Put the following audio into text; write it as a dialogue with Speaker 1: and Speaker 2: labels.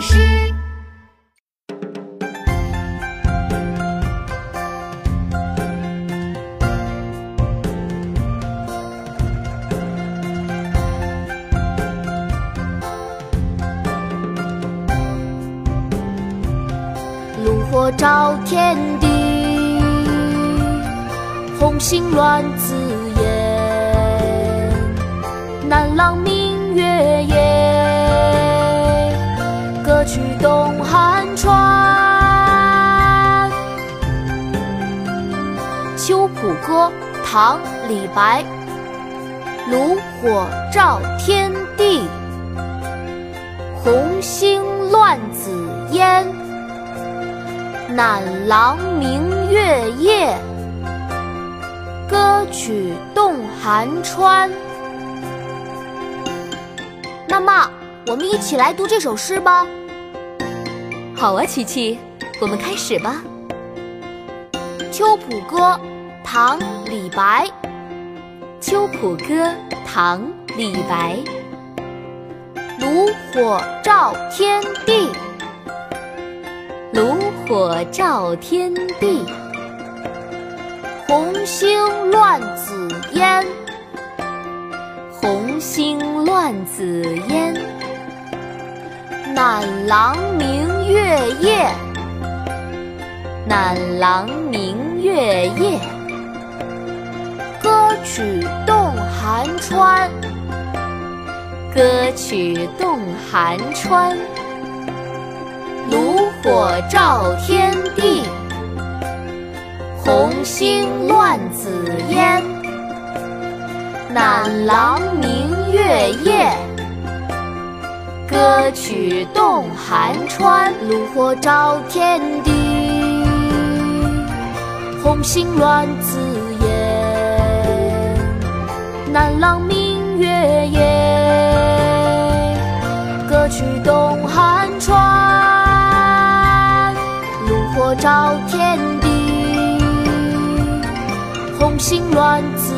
Speaker 1: 士。
Speaker 2: 炉火照天地，红星乱紫。浦歌》唐·李白。炉火照天地，红星乱紫烟。暖郎明月夜，歌曲动寒川。妈妈，我们一起来读这首诗吧。
Speaker 1: 好啊，琪琪，我们开始吧。
Speaker 2: 《秋浦歌》唐·李白。
Speaker 1: 《秋浦歌》唐·李白。
Speaker 2: 炉火照天地，
Speaker 1: 炉火照天地，
Speaker 2: 红星乱紫烟，
Speaker 1: 红星乱紫烟。
Speaker 2: 南朗明月夜，
Speaker 1: 南朗明月夜。
Speaker 2: 曲动寒川，
Speaker 1: 歌曲动寒川。
Speaker 2: 炉火照天地，红星乱紫烟。南朗明月夜，歌曲动寒川。炉火照天地，红星乱紫烟。朗明月夜，歌曲动汉川。炉火照天地，红星乱紫